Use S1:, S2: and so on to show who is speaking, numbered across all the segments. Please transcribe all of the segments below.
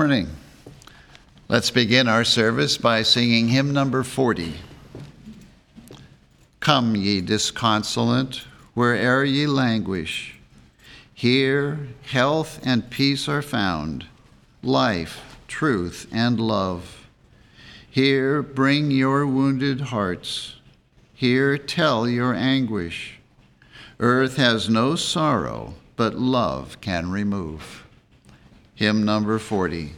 S1: Morning. Let's begin our service by singing hymn number 40. Come, ye disconsolate, where'er ye languish. Here health and peace are found, life, truth, and love. Here bring your wounded hearts. Here tell your anguish. Earth has no sorrow, but love can remove. Hymn number 40.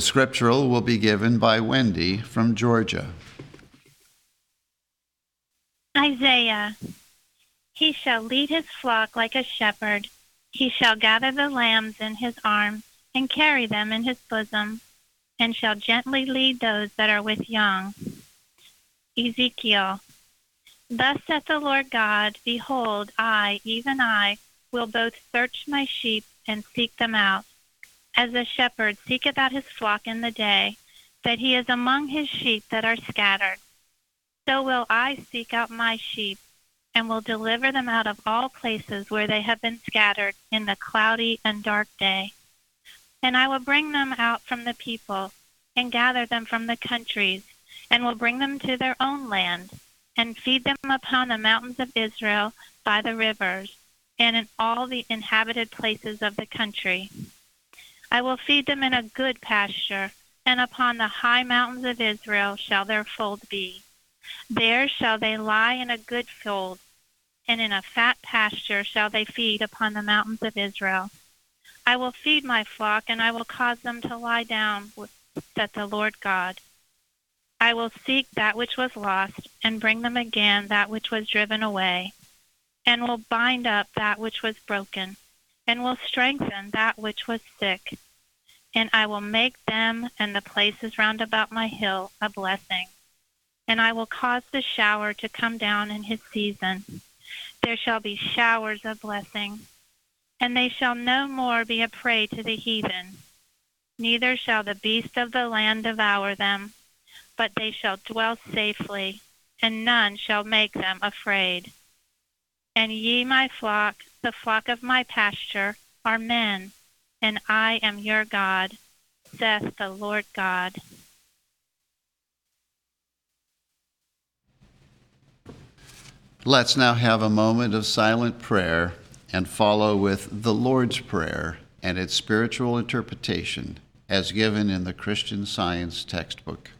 S1: The scriptural will be given by Wendy from Georgia.
S2: Isaiah He shall lead his flock like a shepherd. He shall gather the lambs in his arms and carry them in his bosom, and shall gently lead those that are with young. Ezekiel Thus saith the Lord God Behold, I, even I, will both search my sheep and seek them out as a shepherd seeketh out his flock in the day, that he is among his sheep that are scattered. So will I seek out my sheep, and will deliver them out of all places where they have been scattered in the cloudy and dark day. And I will bring them out from the people, and gather them from the countries, and will bring them to their own land, and feed them upon the mountains of Israel by the rivers, and in all the inhabited places of the country. I will feed them in a good pasture, and upon the high mountains of Israel shall their fold be. There shall they lie in a good fold, and in a fat pasture shall they feed upon the mountains of Israel. I will feed my flock, and I will cause them to lie down, saith the Lord God. I will seek that which was lost, and bring them again that which was driven away, and will bind up that which was broken, and will strengthen that which was sick. And I will make them and the places round about my hill a blessing. And I will cause the shower to come down in his season. There shall be showers of blessing. And they shall no more be a prey to the heathen. Neither shall the beast of the land devour them, but they shall dwell safely and none shall make them afraid. And ye, my flock, the flock of my pasture, are men, and I am your God, saith the Lord God.
S1: Let's now have a moment of silent prayer and follow with the Lord's Prayer and its spiritual interpretation as given in the Christian Science textbook.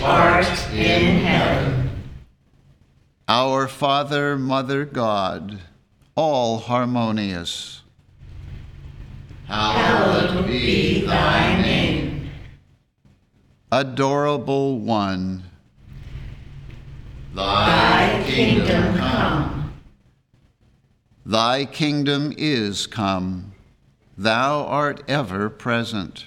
S1: Which art in heaven. Our Father, Mother God, all harmonious. Hallowed be thy name. Adorable One. Thy kingdom come. Thy kingdom is come. Thou art ever present.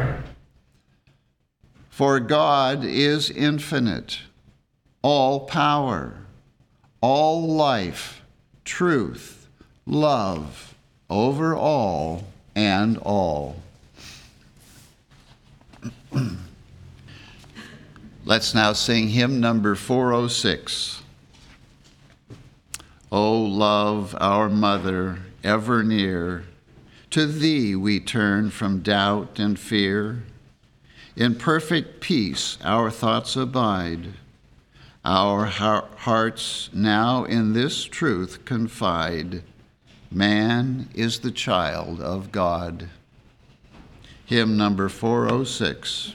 S1: For God is infinite, all power, all life, truth, love, over all and all. Let's now sing hymn number 406. O love, our mother, ever near, to thee we turn from doubt and fear. In perfect peace our thoughts abide. Our hearts now in this truth confide man is the child of God. Hymn number 406.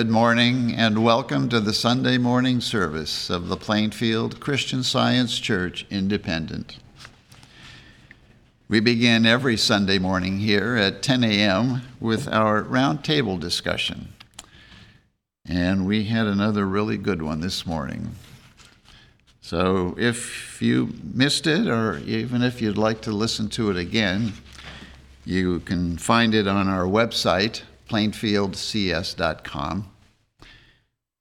S1: Good morning and welcome to the Sunday morning service of the Plainfield Christian Science Church Independent. We begin every Sunday morning here at 10 a.m. with our roundtable discussion. And we had another really good one this morning. So if you missed it, or even if you'd like to listen to it again, you can find it on our website, plainfieldcs.com.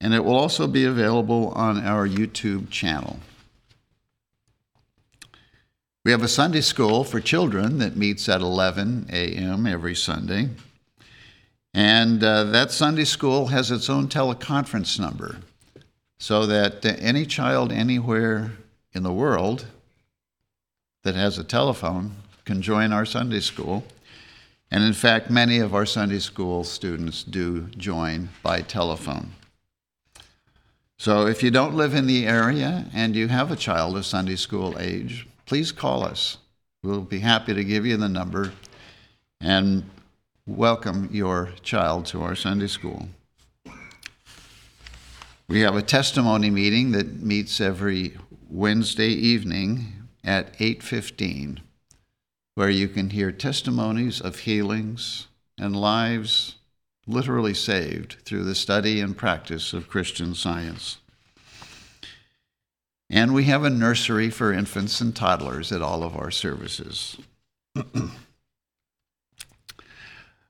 S1: And it will also be available on our YouTube channel. We have a Sunday school for children that meets at 11 a.m. every Sunday. And uh, that Sunday school has its own teleconference number so that uh, any child anywhere in the world that has a telephone can join our Sunday school. And in fact, many of our Sunday school students do join by telephone. So if you don't live in the area and you have a child of Sunday school age, please call us. We'll be happy to give you the number and welcome your child to our Sunday school. We have a testimony meeting that meets every Wednesday evening at 8:15 where you can hear testimonies of healings and lives literally saved through the study and practice of Christian science. And we have a nursery for infants and toddlers at all of our services.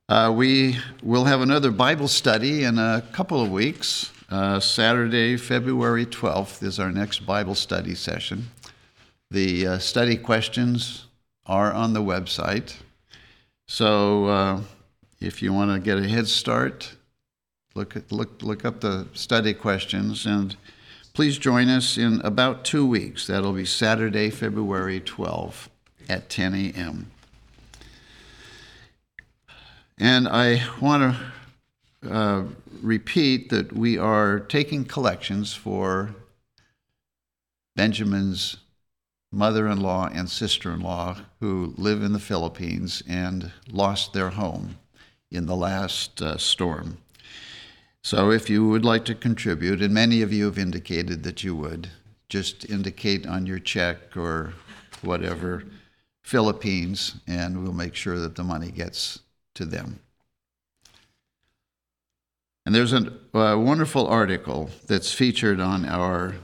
S1: uh, we will have another Bible study in a couple of weeks. Uh, Saturday, February 12th, is our next Bible study session. The uh, study questions are on the website. So uh, if you want to get a head start, look, look, look up the study questions and please join us in about two weeks. That'll be Saturday, February 12 at 10 a.m. And I want to uh, repeat that we are taking collections for Benjamin's mother in law and sister in law who live in the Philippines and lost their home in the last uh, storm. So, if you would like to contribute, and many of you have indicated that you would, just indicate on your check or whatever Philippines, and we'll make sure that the money gets to them. And there's a, a wonderful article that's featured on our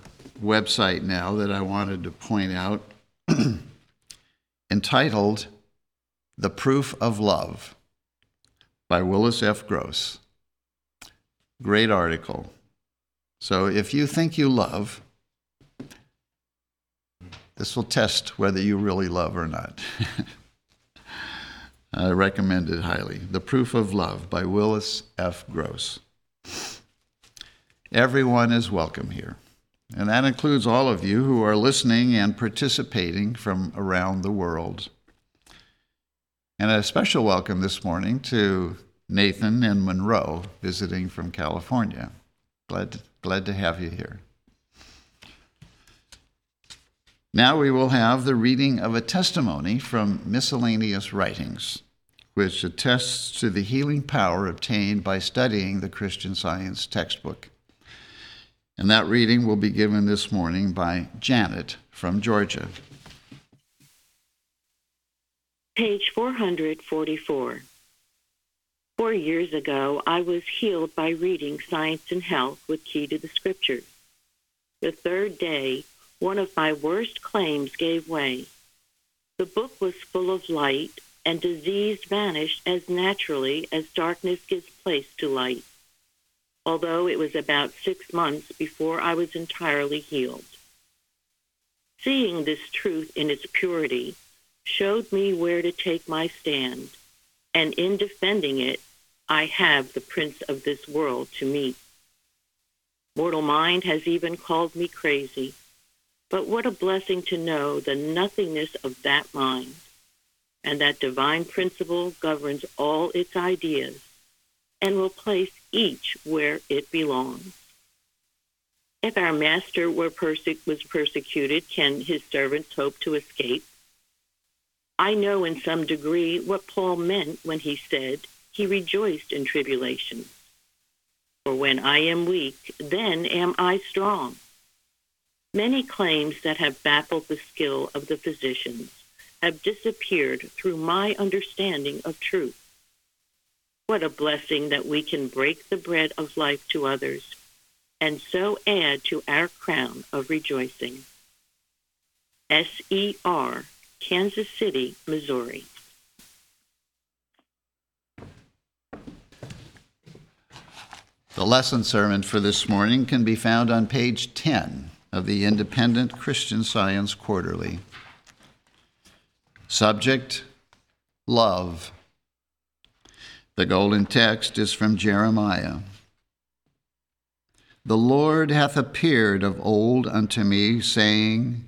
S1: website now that I wanted to point out entitled The Proof of Love by Willis F. Gross. Great article. So if you think you love, this will test whether you really love or not. I recommend it highly. The Proof of Love by Willis F. Gross. Everyone is welcome here. And that includes all of you who are listening and participating from around the world. And a special welcome this morning to Nathan and Monroe visiting from California. Glad to, glad to have you here. Now we will have the reading of a testimony from miscellaneous writings, which attests to the healing power obtained by studying the Christian Science textbook. And that reading will be given this morning by Janet from Georgia.
S3: Page 444. Four years ago, I was healed by reading Science and Health with Key to the Scriptures. The third day, one of my worst claims gave way. The book was full of light, and disease vanished as naturally as darkness gives place to light although it was about six months before I was entirely healed. Seeing this truth in its purity showed me where to take my stand, and in defending it, I have the prince of this world to meet. Mortal mind has even called me crazy, but what a blessing to know the nothingness of that mind, and that divine principle governs all its ideas and will place each where it belongs. If our master were perse- was persecuted, can his servants hope to escape? I know in some degree what Paul meant when he said he rejoiced in tribulation. For when I am weak, then am I strong. Many claims that have baffled the skill of the physicians have disappeared through my understanding of truth. What a blessing that we can break the bread of life to others and so add to our crown of rejoicing. S.E.R., Kansas City, Missouri.
S1: The lesson sermon for this morning can be found on page 10 of the Independent Christian Science Quarterly. Subject Love. The golden text is from Jeremiah. The Lord hath appeared of old unto me, saying,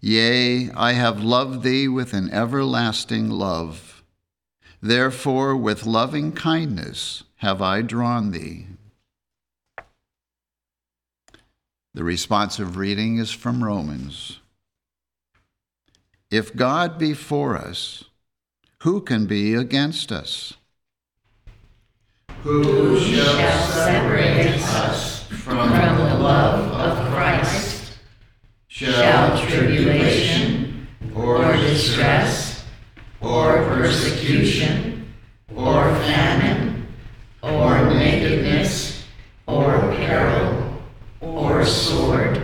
S1: Yea, I have loved thee with an everlasting love. Therefore, with loving kindness have I drawn thee. The responsive reading is from Romans. If God be for us, who can be against us?
S4: Who shall separate us from the love of Christ? Shall tribulation, or distress, or persecution, or famine, or nakedness, or peril, or sword?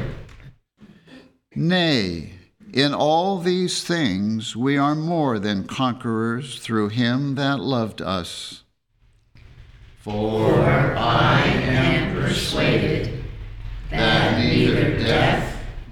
S1: Nay, in all these things we are more than conquerors through him that loved us.
S4: For I am persuaded that neither death,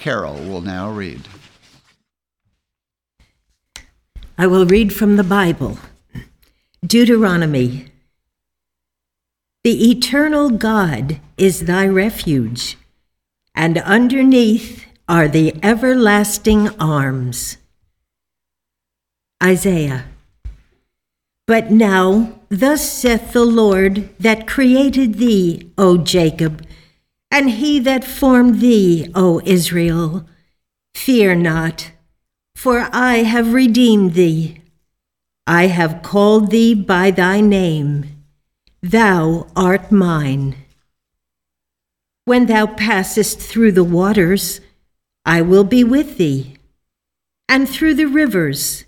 S1: Carol will now read.
S5: I will read from the Bible Deuteronomy. The eternal God is thy refuge, and underneath are the everlasting arms. Isaiah. But now, thus saith the Lord that created thee, O Jacob, and he that formed thee, O Israel Fear not, for I have redeemed thee. I have called thee by thy name. Thou art mine. When thou passest through the waters, I will be with thee, and through the rivers,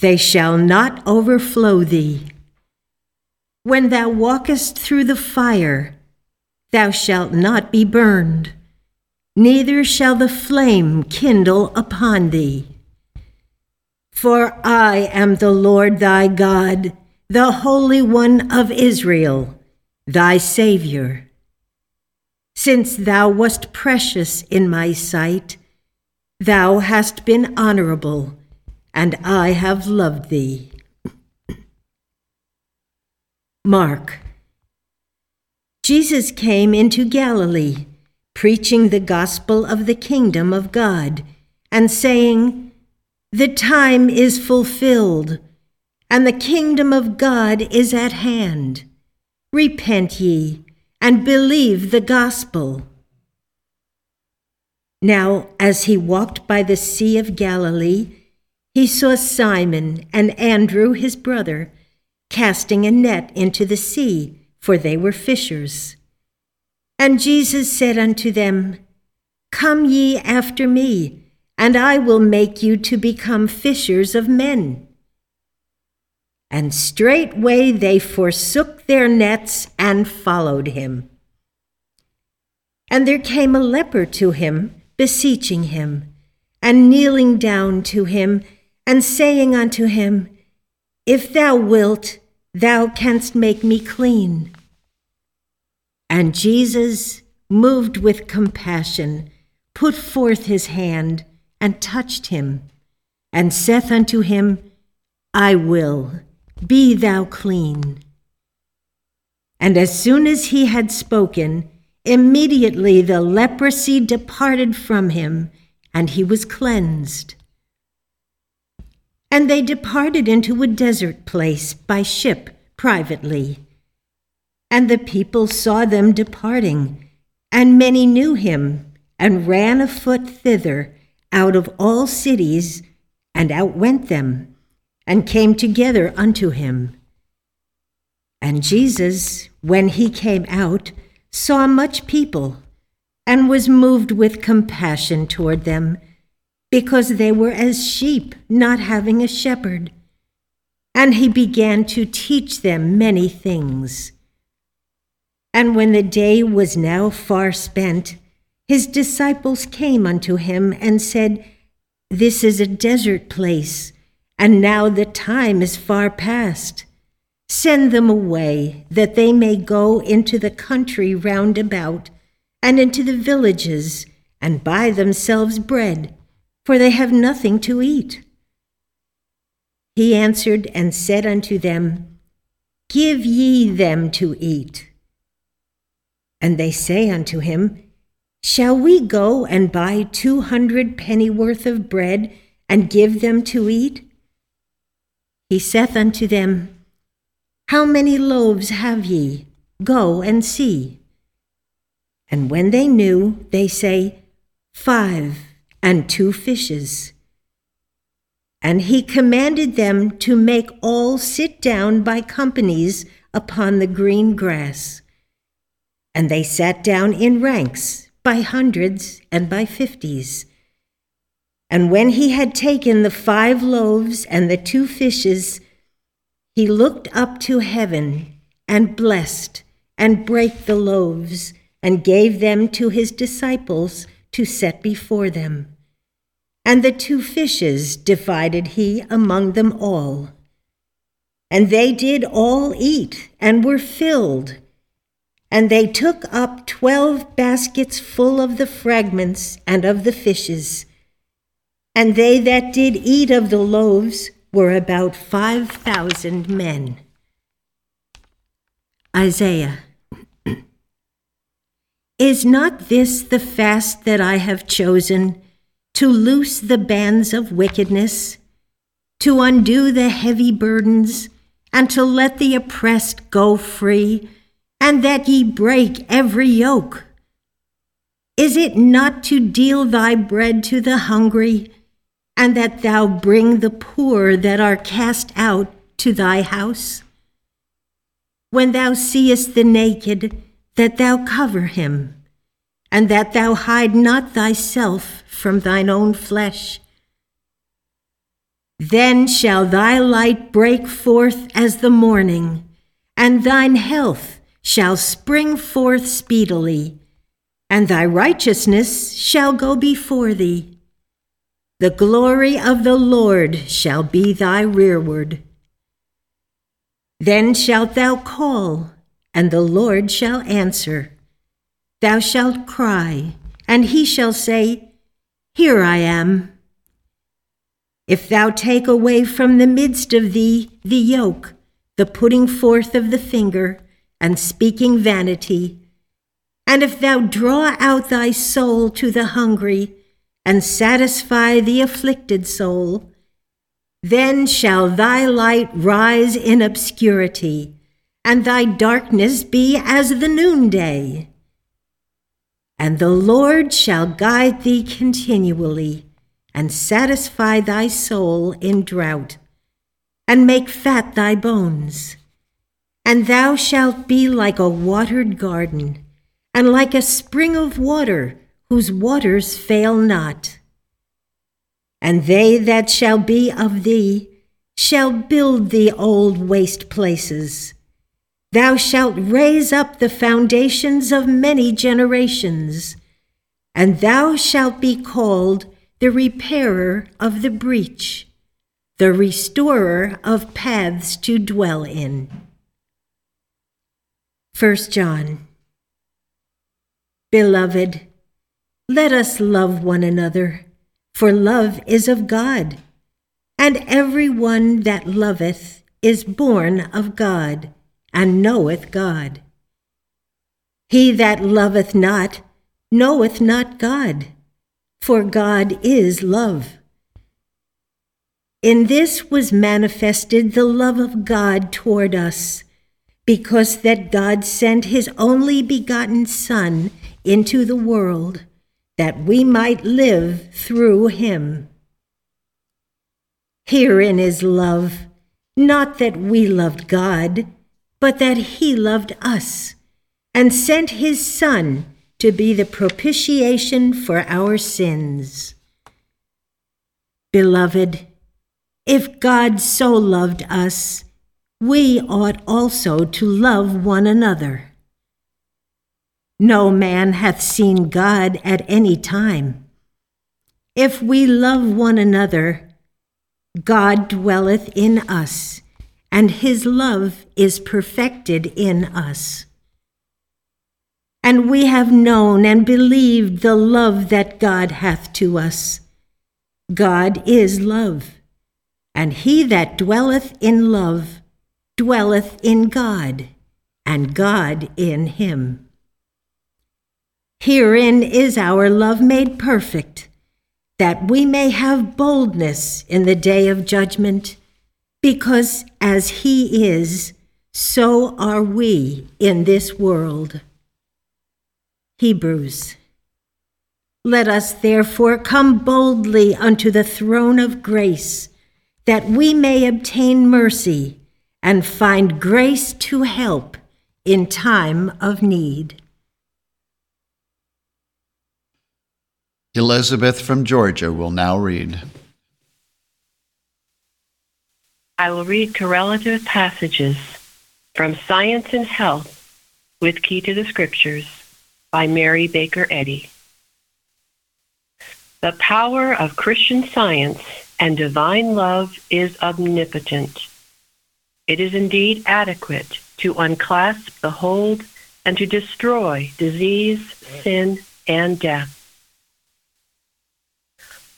S5: they shall not overflow thee. When thou walkest through the fire, thou shalt not be burned, neither shall the flame kindle upon thee. For I am the Lord thy God, the Holy One of Israel, thy Saviour. Since thou wast precious in my sight, thou hast been honorable and I have loved thee. Mark. Jesus came into Galilee, preaching the gospel of the kingdom of God, and saying, The time is fulfilled, and the kingdom of God is at hand. Repent ye, and believe the gospel. Now, as he walked by the Sea of Galilee, he saw Simon and Andrew his brother casting a net into the sea, for they were fishers. And Jesus said unto them, Come ye after me, and I will make you to become fishers of men. And straightway they forsook their nets and followed him. And there came a leper to him, beseeching him, and kneeling down to him, and saying unto him, If thou wilt, thou canst make me clean. And Jesus, moved with compassion, put forth his hand and touched him, and saith unto him, I will, be thou clean. And as soon as he had spoken, immediately the leprosy departed from him, and he was cleansed. And they departed into a desert place by ship privately. And the people saw them departing, and many knew him, and ran afoot thither out of all cities, and outwent them, and came together unto him. And Jesus, when he came out, saw much people, and was moved with compassion toward them, because they were as sheep not having a shepherd. And he began to teach them many things. And when the day was now far spent, his disciples came unto him and said, This is a desert place, and now the time is far past. Send them away, that they may go into the country round about, and into the villages, and buy themselves bread, for they have nothing to eat. He answered and said unto them, Give ye them to eat. And they say unto him, Shall we go and buy two hundred pennyworth of bread and give them to eat? He saith unto them, How many loaves have ye? Go and see. And when they knew, they say, Five and two fishes. And he commanded them to make all sit down by companies upon the green grass. And they sat down in ranks, by hundreds and by fifties. And when he had taken the five loaves and the two fishes, he looked up to heaven and blessed and brake the loaves and gave them to his disciples to set before them. And the two fishes divided he among them all. And they did all eat and were filled and they took up twelve baskets full of the fragments and of the fishes. And they that did eat of the loaves were about five thousand men. Isaiah. Is not this the fast that I have chosen to loose the bands of wickedness, to undo the heavy burdens, and to let the oppressed go free? and that ye break every yoke? Is it not to deal thy bread to the hungry, and that thou bring the poor that are cast out to thy house? When thou seest the naked, that thou cover him, and that thou hide not thyself from thine own flesh. Then shall thy light break forth as the morning, and thine health shall spring forth speedily, and thy righteousness shall go before thee. The glory of the Lord shall be thy rearward. Then shalt thou call, and the Lord shall answer. Thou shalt cry, and he shall say, Here I am. If thou take away from the midst of thee the yoke, the putting forth of the finger, and speaking vanity. And if thou draw out thy soul to the hungry, and satisfy the afflicted soul, then shall thy light rise in obscurity, and thy darkness be as the noonday. And the Lord shall guide thee continually, and satisfy thy soul in drought, and make fat thy bones. And thou shalt be like a watered garden, and like a spring of water, whose waters fail not. And they that shall be of thee shall build thee old waste places. Thou shalt raise up the foundations of many generations, and thou shalt be called the repairer of the breach, the restorer of paths to dwell in. 1 John Beloved, let us love one another, for love is of God, and every one that loveth is born of God and knoweth God. He that loveth not knoweth not God, for God is love. In this was manifested the love of God toward us, because that God sent his only begotten Son into the world, that we might live through him. Herein is love, not that we loved God, but that he loved us, and sent his Son to be the propitiation for our sins. Beloved, if God so loved us, we ought also to love one another. No man hath seen God at any time. If we love one another, God dwelleth in us, and his love is perfected in us. And we have known and believed the love that God hath to us. God is love, and he that dwelleth in love dwelleth in God, and God in him. Herein is our love made perfect that we may have boldness in the day of judgment, because as He is, so are we in this world. Hebrews. Let us therefore come boldly unto the throne of grace, that we may obtain mercy and find grace to help in time of need.
S1: Elizabeth from Georgia will now read.
S6: I will read correlative passages from Science and Health with Key to the Scriptures by Mary Baker Eddy. The power of Christian science and divine love is omnipotent. It is indeed adequate to unclasp the hold and to destroy disease, sin, and death.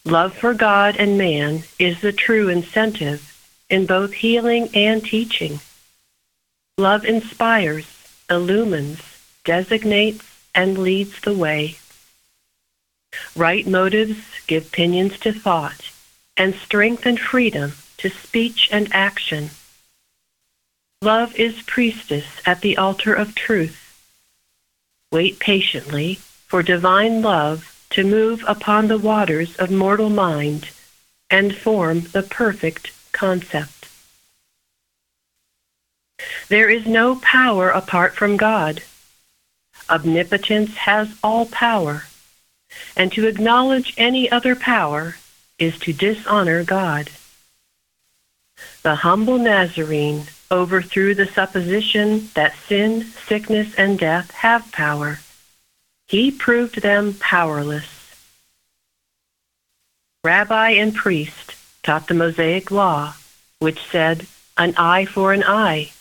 S6: Love for God and man is the true incentive in both healing and teaching. Love inspires, illumines, designates, and leads the way. Right motives give pinions to thought and strength and freedom to speech and action. Love is priestess at the altar of truth. Wait patiently for divine love to move upon the waters of mortal mind and form the perfect concept. There is no power apart from God. Omnipotence has all power, and to acknowledge any other power is to dishonor God. The humble Nazarene overthrew the supposition that sin, sickness, and death have power he proved them powerless. Rabbi and priest taught the Mosaic law, which said, An eye for an eye,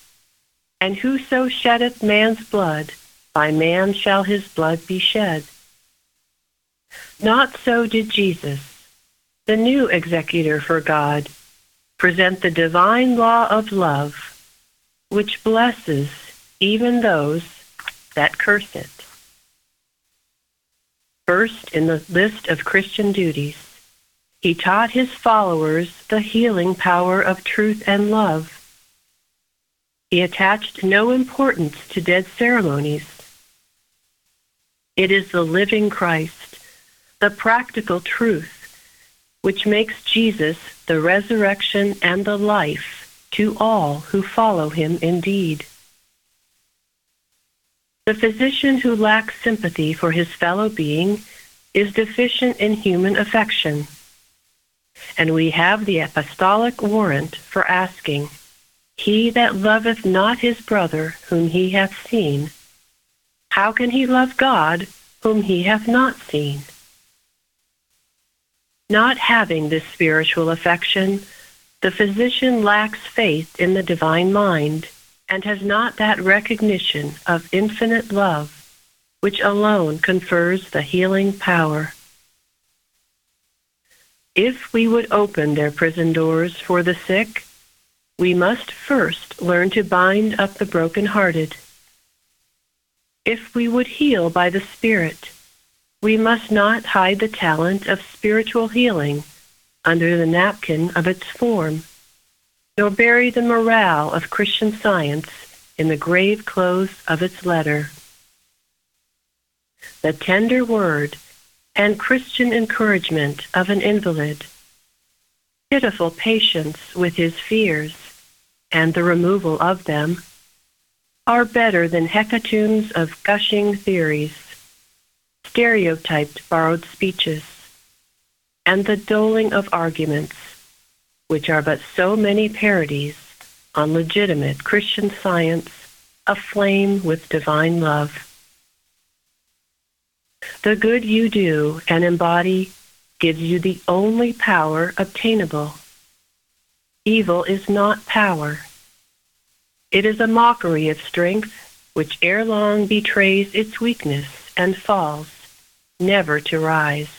S6: and whoso sheddeth man's blood, by man shall his blood be shed. Not so did Jesus, the new executor for God, present the divine law of love, which blesses even those that curse it. First in the list of Christian duties, he taught his followers the healing power of truth and love. He attached no importance to dead ceremonies. It is the living Christ, the practical truth, which makes Jesus the resurrection and the life to all who follow him indeed. The physician who lacks sympathy for his fellow being is deficient in human affection. And we have the apostolic warrant for asking, He that loveth not his brother whom he hath seen, how can he love God whom he hath not seen? Not having this spiritual affection, the physician lacks faith in the divine mind and has not that recognition of infinite love which alone confers the healing power. If we would open their prison doors for the sick, we must first learn to bind up the broken-hearted. If we would heal by the Spirit, we must not hide the talent of spiritual healing under the napkin of its form, nor bury the morale of Christian science in the grave clothes of its letter. The tender word and Christian encouragement of an invalid, pitiful patience with his fears, and the removal of them, are better than hecatombs of gushing theories stereotyped borrowed speeches, and the doling of arguments, which are but so many parodies on legitimate Christian science aflame with divine love. The good you do and embody gives you the only power obtainable. Evil is not power. It is a mockery of strength which ere long betrays its weakness and falls never to rise.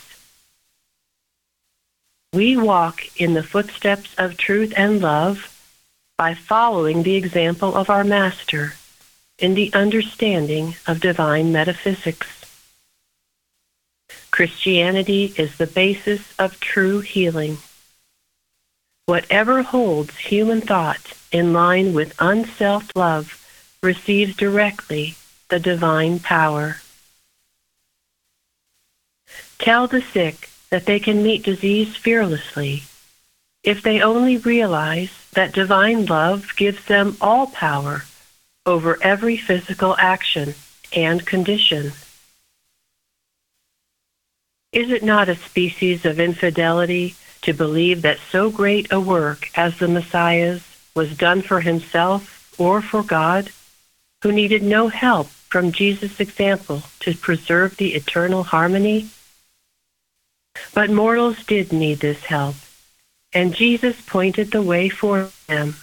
S6: We walk in the footsteps of truth and love by following the example of our Master in the understanding of divine metaphysics. Christianity is the basis of true healing. Whatever holds human thought in line with unselfed love receives directly the divine power. Tell the sick that they can meet disease fearlessly if they only realize that divine love gives them all power over every physical action and condition. Is it not a species of infidelity to believe that so great a work as the Messiah's was done for himself or for God, who needed no help from Jesus' example to preserve the eternal harmony? But mortals did need this help, and Jesus pointed the way for them.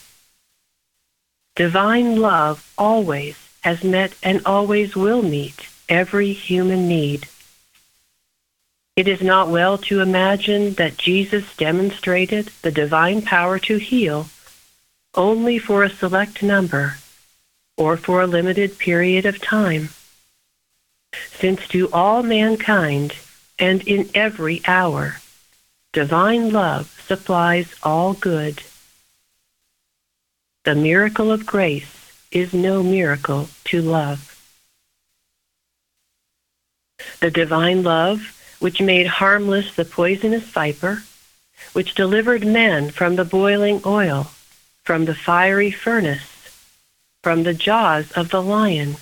S6: Divine love always has met and always will meet every human need. It is not well to imagine that Jesus demonstrated the divine power to heal only for a select number or for a limited period of time. Since to all mankind and in every hour. Divine love supplies all good. The miracle of grace is no miracle to love. The divine love, which made harmless the poisonous viper, which delivered men from the boiling oil, from the fiery furnace, from the jaws of the lion,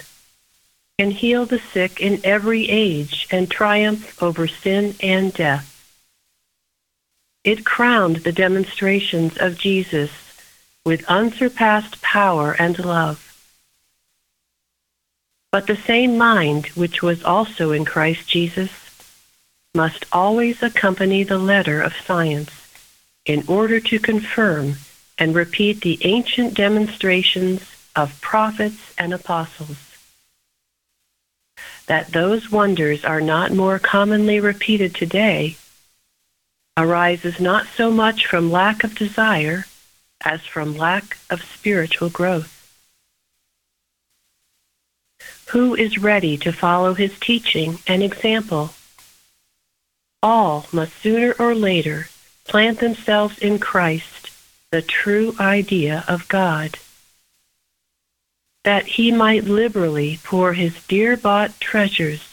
S6: can heal the sick in every age and triumph over sin and death. It crowned the demonstrations of Jesus with unsurpassed power and love. But the same mind which was also in Christ Jesus must always accompany the letter of science in order to confirm and repeat the ancient demonstrations of prophets and apostles that those wonders are not more commonly repeated today arises not so much from lack of desire as from lack of spiritual growth. Who is ready to follow his teaching and example? All must sooner or later plant themselves in Christ, the true idea of God that he might liberally pour his dear bought treasures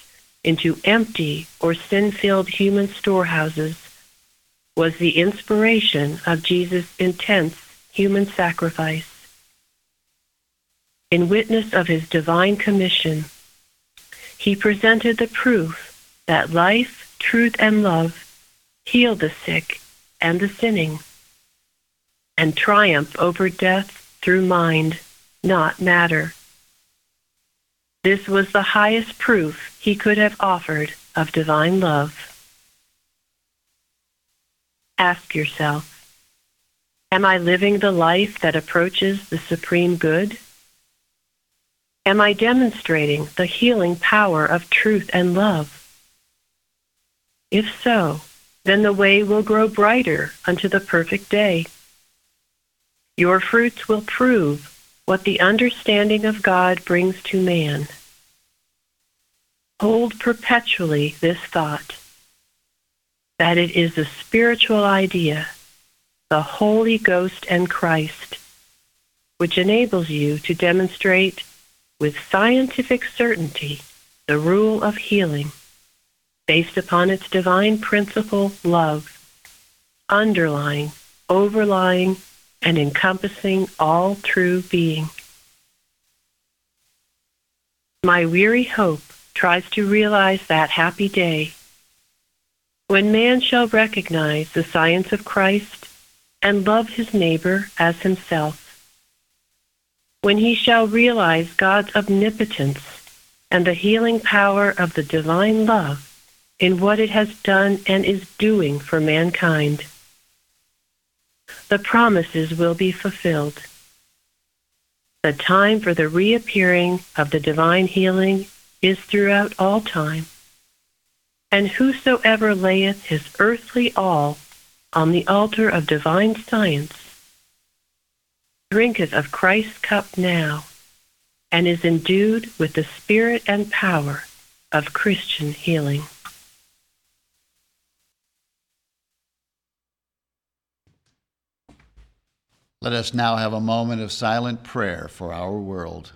S6: into empty or sin filled human storehouses was the inspiration of Jesus' intense human sacrifice. In witness of his divine commission, he presented the proof that life, truth, and love heal the sick and the sinning, and triumph over death through mind not matter. This was the highest proof he could have offered of divine love. Ask yourself, am I living the life that approaches the supreme good? Am I demonstrating the healing power of truth and love? If so, then the way will grow brighter unto the perfect day. Your fruits will prove what the understanding of God brings to man. Hold perpetually this thought that it is a spiritual idea, the Holy Ghost and Christ, which enables you to demonstrate with scientific certainty the rule of healing based upon its divine principle, love, underlying, overlying, and encompassing all true being. My weary hope tries to realize that happy day when man shall recognize the science of Christ and love his neighbor as himself. When he shall realize God's omnipotence and the healing power of the divine love in what it has done and is doing for mankind. The promises will be fulfilled. The time for the reappearing of the divine healing is throughout all time. And whosoever layeth his earthly all on the altar of divine science drinketh of Christ's cup now and is endued with the spirit and power of Christian healing.
S1: Let us now have a moment of silent prayer for our world.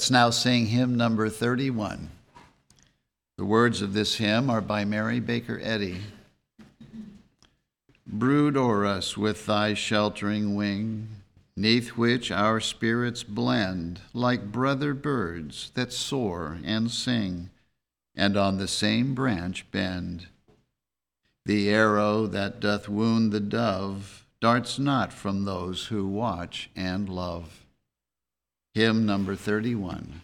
S1: Let's now sing hymn number 31. The words of this hymn are by Mary Baker Eddy. Brood o'er us with thy sheltering wing, neath which our spirits blend like brother birds that soar and sing, and on the same branch bend. The arrow that doth wound the dove darts not from those who watch and love. Hymn number 31.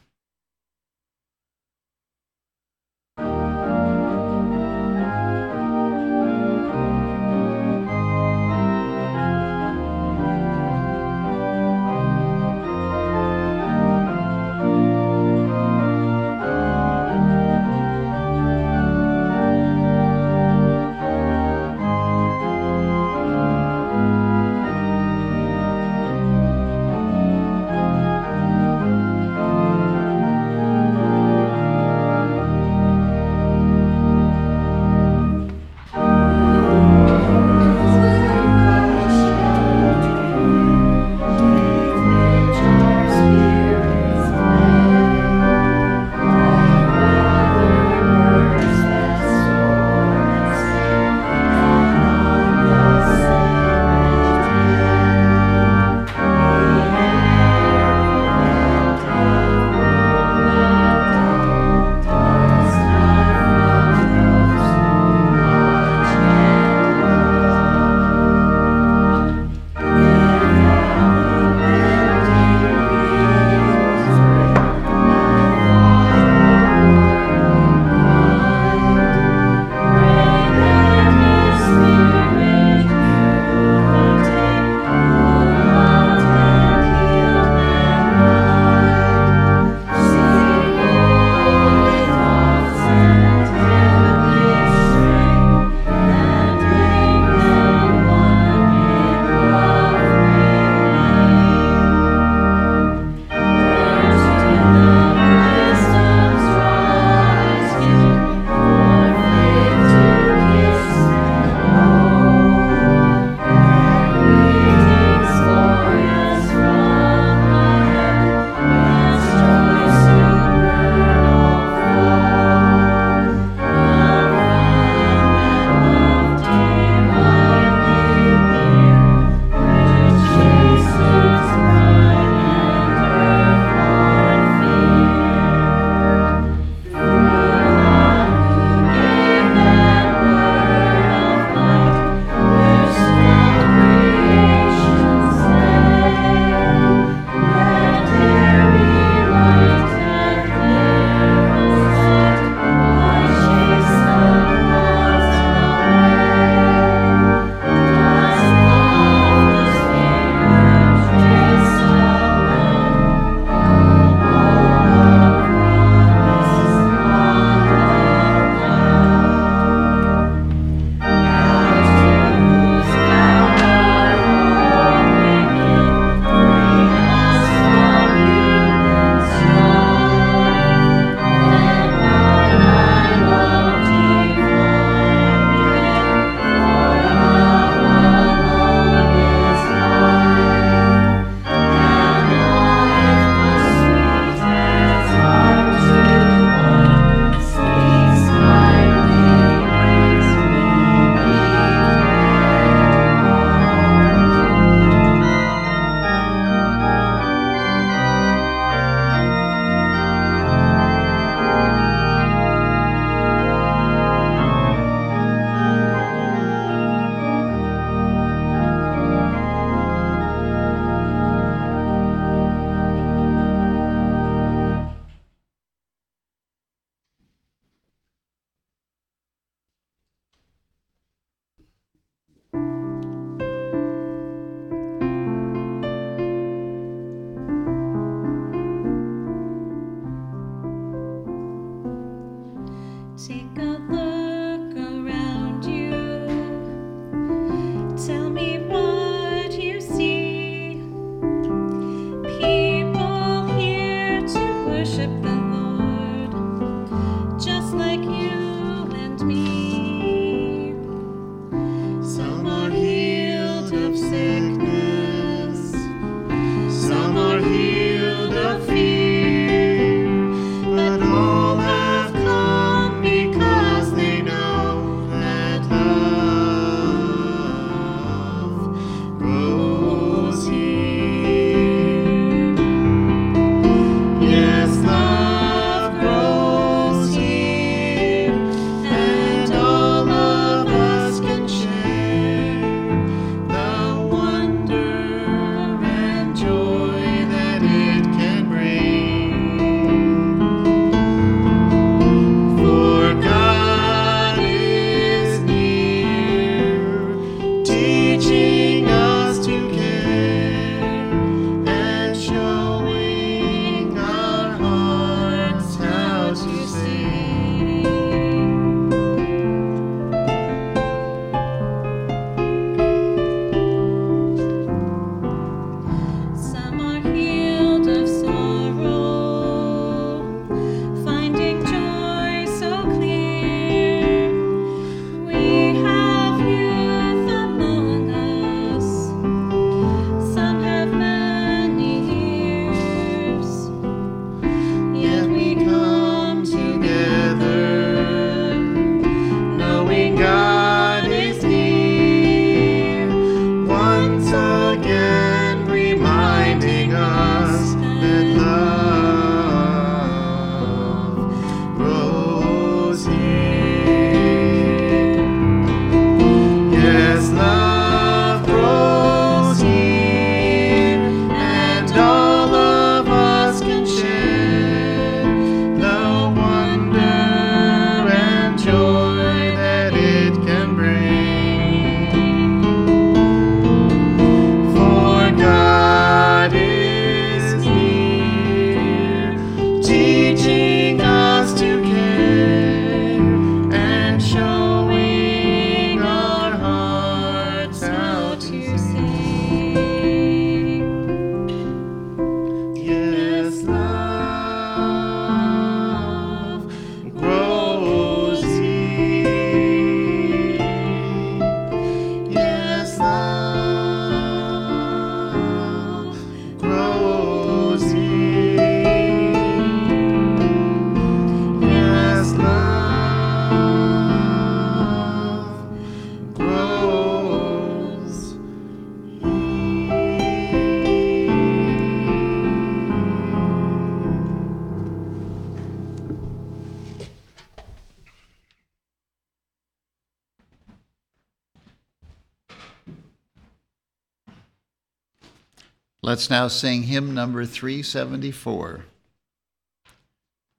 S1: Let's now sing hymn number 374.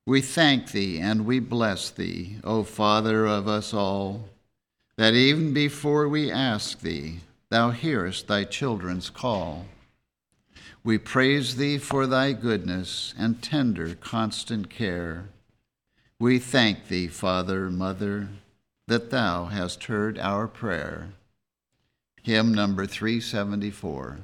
S1: We thank thee and we bless thee, O Father of us all, that even before we ask thee, thou hearest thy children's call. We praise thee for thy goodness and tender, constant care. We thank thee, Father, Mother, that thou hast heard our prayer. Hymn number 374.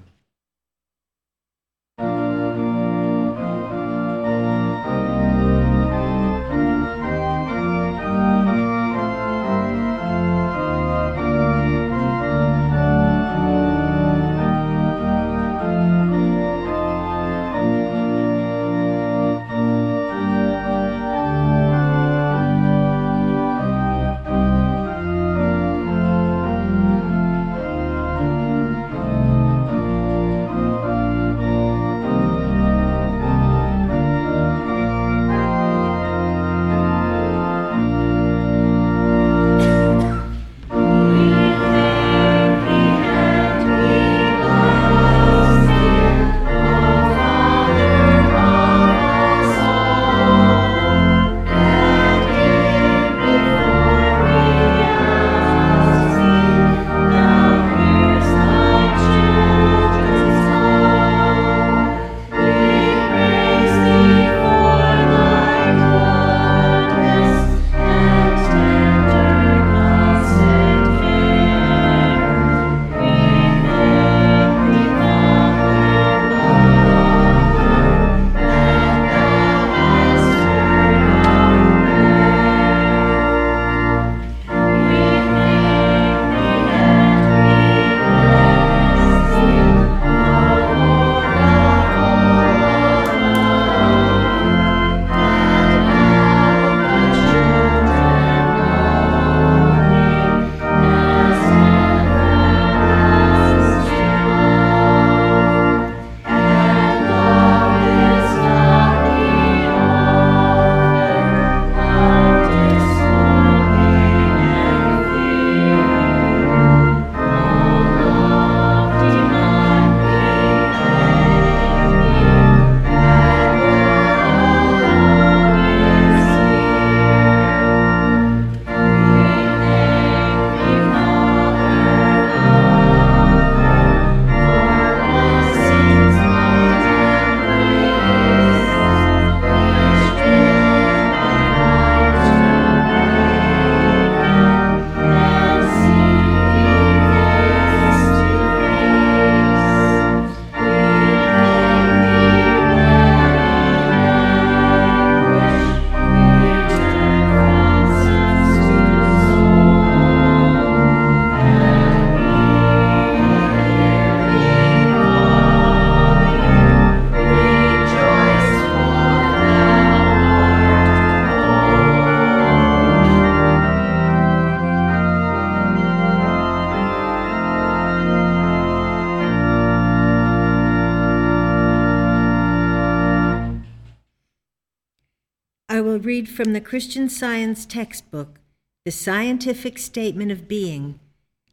S5: From the Christian Science textbook, The Scientific Statement of Being,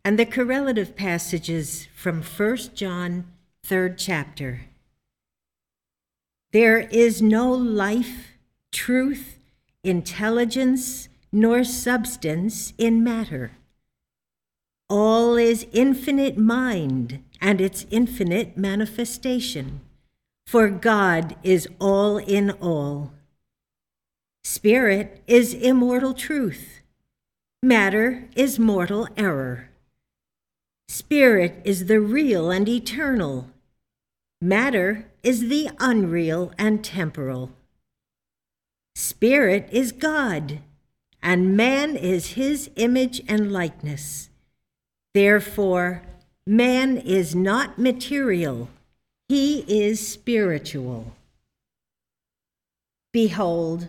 S5: and the correlative passages from 1 John, 3rd chapter. There is no life, truth, intelligence, nor substance in matter. All is infinite mind and its infinite manifestation, for God is all in all. Spirit is immortal truth. Matter is mortal error. Spirit is the real and eternal. Matter is the unreal and temporal. Spirit is God, and man is his image and likeness. Therefore, man is not material, he is spiritual. Behold,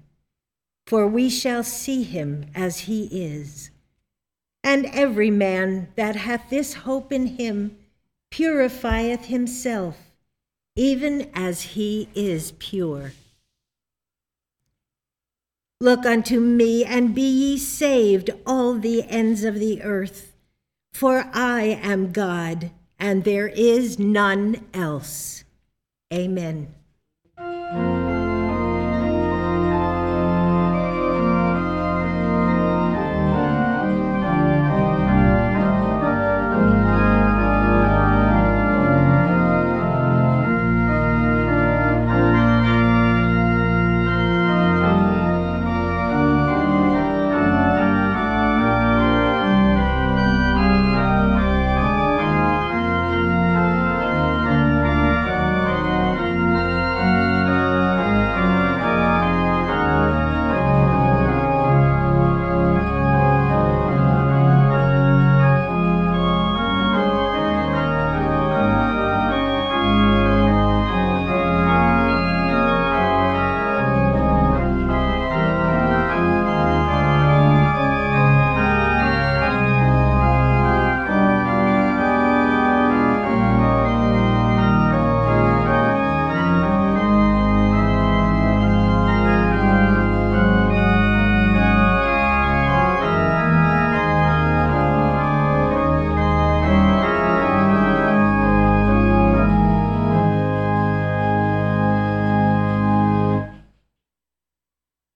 S5: for we shall see him as he is. And every man that hath this hope in him purifieth himself, even as he is pure. Look unto me, and be ye saved, all the ends of the earth. For I am God, and there is none else. Amen.